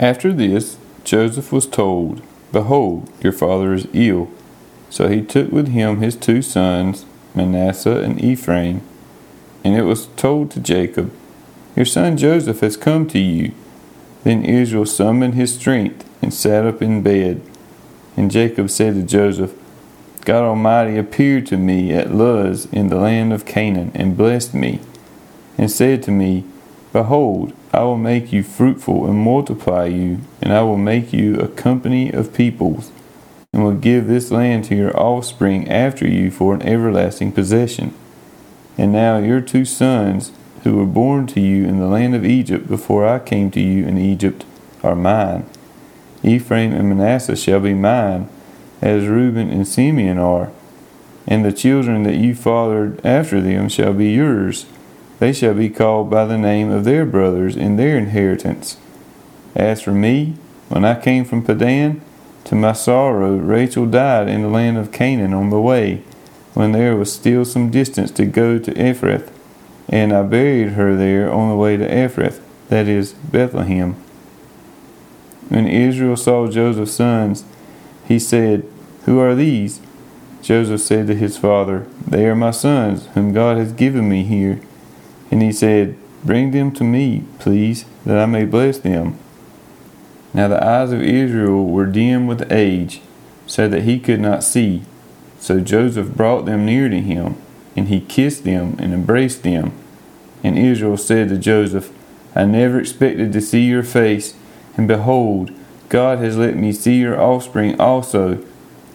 After this, Joseph was told, Behold, your father is ill. So he took with him his two sons, Manasseh and Ephraim. And it was told to Jacob, Your son Joseph has come to you. Then Israel summoned his strength and sat up in bed. And Jacob said to Joseph, God Almighty appeared to me at Luz in the land of Canaan and blessed me, and said to me, Behold, I will make you fruitful and multiply you, and I will make you a company of peoples, and will give this land to your offspring after you for an everlasting possession. And now your two sons, who were born to you in the land of Egypt before I came to you in Egypt, are mine. Ephraim and Manasseh shall be mine as Reuben and Simeon are, and the children that you fathered after them shall be yours. They shall be called by the name of their brothers in their inheritance. As for me, when I came from Padan, to my sorrow Rachel died in the land of Canaan on the way, when there was still some distance to go to Ephrath, and I buried her there on the way to Ephrath, that is, Bethlehem. When Israel saw Joseph's sons, he said, Who are these? Joseph said to his father, They are my sons, whom God has given me here. And he said, Bring them to me, please, that I may bless them. Now the eyes of Israel were dim with age, so that he could not see. So Joseph brought them near to him, and he kissed them and embraced them. And Israel said to Joseph, I never expected to see your face, and behold, God has let me see your offspring also.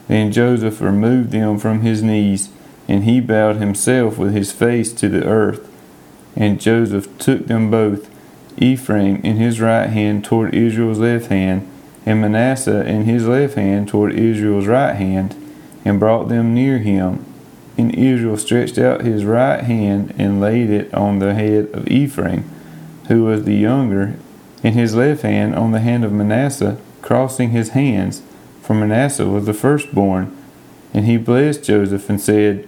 Then Joseph removed them from his knees, and he bowed himself with his face to the earth. And Joseph took them both, Ephraim in his right hand toward Israel's left hand, and Manasseh in his left hand toward Israel's right hand, and brought them near him. And Israel stretched out his right hand and laid it on the head of Ephraim, who was the younger, and his left hand on the hand of Manasseh, crossing his hands, for Manasseh was the firstborn. And he blessed Joseph and said,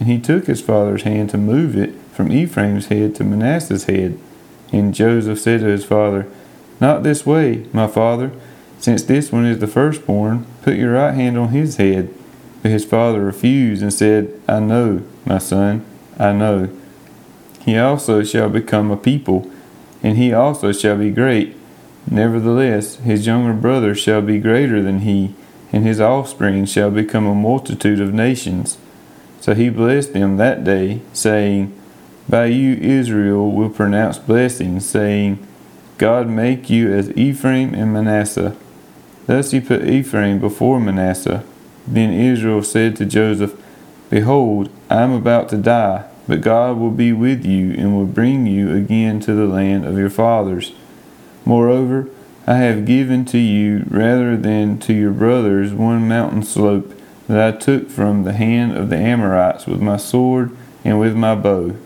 and he took his father's hand to move it from Ephraim's head to Manasseh's head. And Joseph said to his father, Not this way, my father, since this one is the firstborn, put your right hand on his head. But his father refused and said, I know, my son, I know. He also shall become a people and he also shall be great. Nevertheless, his younger brother shall be greater than he, and his offspring shall become a multitude of nations. So he blessed them that day, saying, By you Israel will pronounce blessings, saying, God make you as Ephraim and Manasseh. Thus he put Ephraim before Manasseh. Then Israel said to Joseph, Behold, I am about to die but God will be with you and will bring you again to the land of your fathers. Moreover, I have given to you rather than to your brothers one mountain slope that I took from the hand of the Amorites with my sword and with my bow.